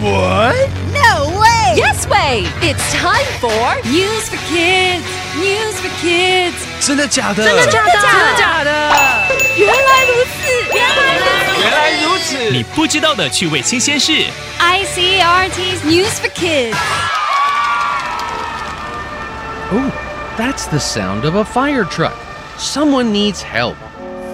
What? No way! Yes way! It's time for News for Kids. News for Kids. 真的假的？真的假的？真的假的？原来如此，原来如此。原来如此。你不知道的趣味新鲜事。 ICRT's News for Kids. Oh, that's the sound of a fire truck. Someone needs help.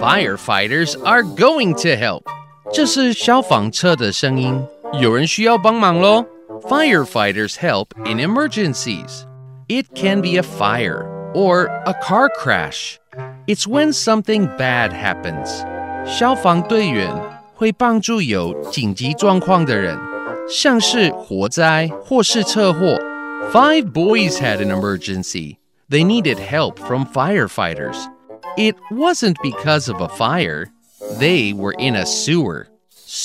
Firefighters are going to help. 这是消防车的声音， 有人需要帮忙喽。Firefighters help in emergencies. It can be a fire or a car crash. It's when something bad happens. 消防队员会帮助有紧急状况的人，像是火灾或是车祸。Five boys had an emergency. They needed help from firefighters. It wasn't because of a fire. They were in a sewer.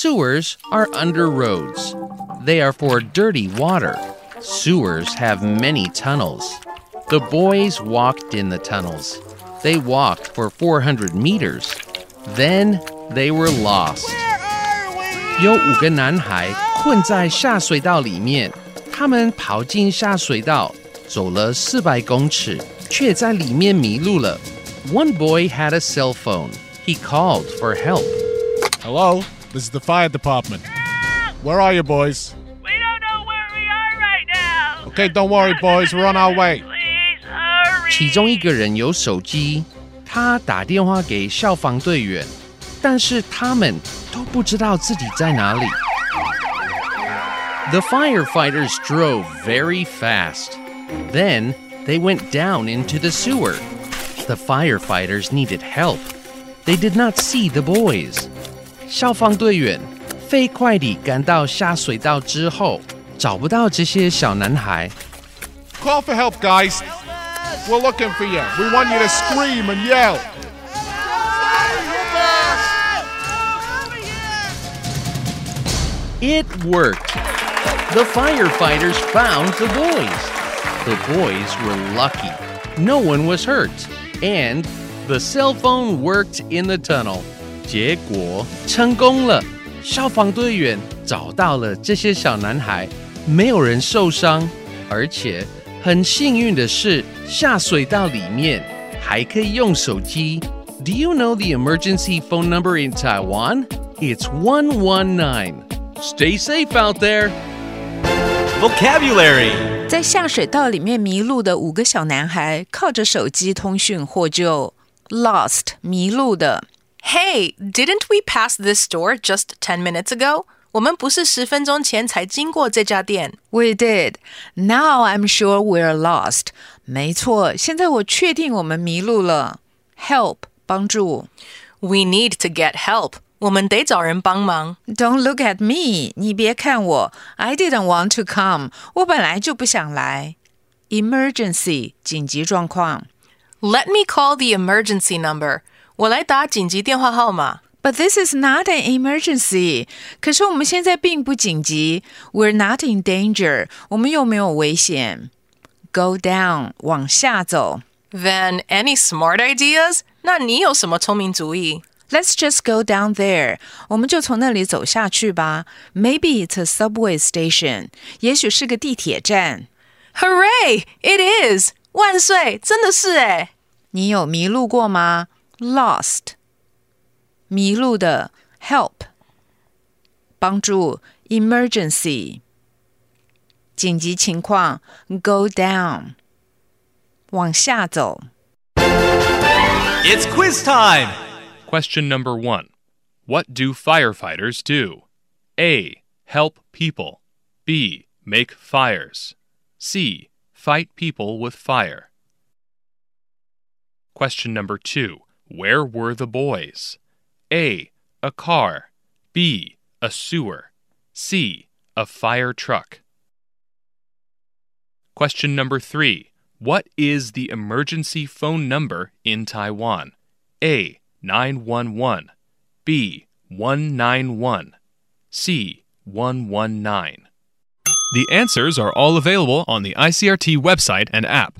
Sewers are under roads. They are for dirty water. Sewers have many tunnels. The boys walked in the tunnels. They walked for 400 meters. Then they were lost. 有五个男孩困在下水道里面，他们跑进下水道，走了四百公尺，却在里面迷路了。One boy had a cell phone. He called for help. Hello, this is the fire department. Where are you, boys? We don't know where we are right now. Okay, don't worry, boys. We're on our way. Please hurry. 其中一个人有手机，他打电话给消防队员，但是他们都不知道自己在哪里。The firefighters drove very fast. Then they went down into the sewer. The firefighters needed help. They did not see the boys. 消防队员飞快地赶到下水道之后，找不到这些小男孩。 Call for help, guys. We're looking for you. We want you to scream and yell. It worked. The firefighters found the boys. The boys were lucky. No one was hurt. And the cell phone worked in the tunnel. 结果成功了，消防队员找到了这些小男孩，没有人受伤，而且很幸运的是，下水道里面还可以用手机。Do you know the emergency phone number in Taiwan? It's 119. Stay safe out there. Vocabulary. 在下水道里面迷路的五个小男孩，靠着手机通讯获救。Lost，迷路的。 Hey, didn't we pass this store just 10 minutes ago? 我们不是十分钟前才经过这家店。 We did. Now I'm sure we're lost. 没错，现在我确定我们迷路了。Help，帮助。 We need to get help. 我们得找人帮忙。 Don't look at me，你别看我。I didn't want to come，我本来就不想来。Emergency，紧急状况。 Let me call the emergency number. 我来打紧急电话号码。 But this is not an emergency. 可是我们现在并不紧急。We're not in danger. 我们又没有危险。Go down，往下走。 Then any smart ideas? 那你有什么聪明主意 Let's just go down there. 我们就从那里走下去吧。Maybe it's a subway station. 也许是个地铁站。 ？Hooray! It is. 万岁！真的是哎。你有迷路过吗 ？Lost，迷路的，help，帮助，emergency，紧急情况，go down，往下走。 It's quiz time. Question number one What do firefighters do? A. Help people. B. Make fires. C. Fight people with fire. Question number two Where were the boys? A. A car. B. A sewer. C. A fire truck. Question number three What is the emergency phone number in Taiwan? A. 911. B. 191. C. 119. The answers are all available on the ICRT website and app.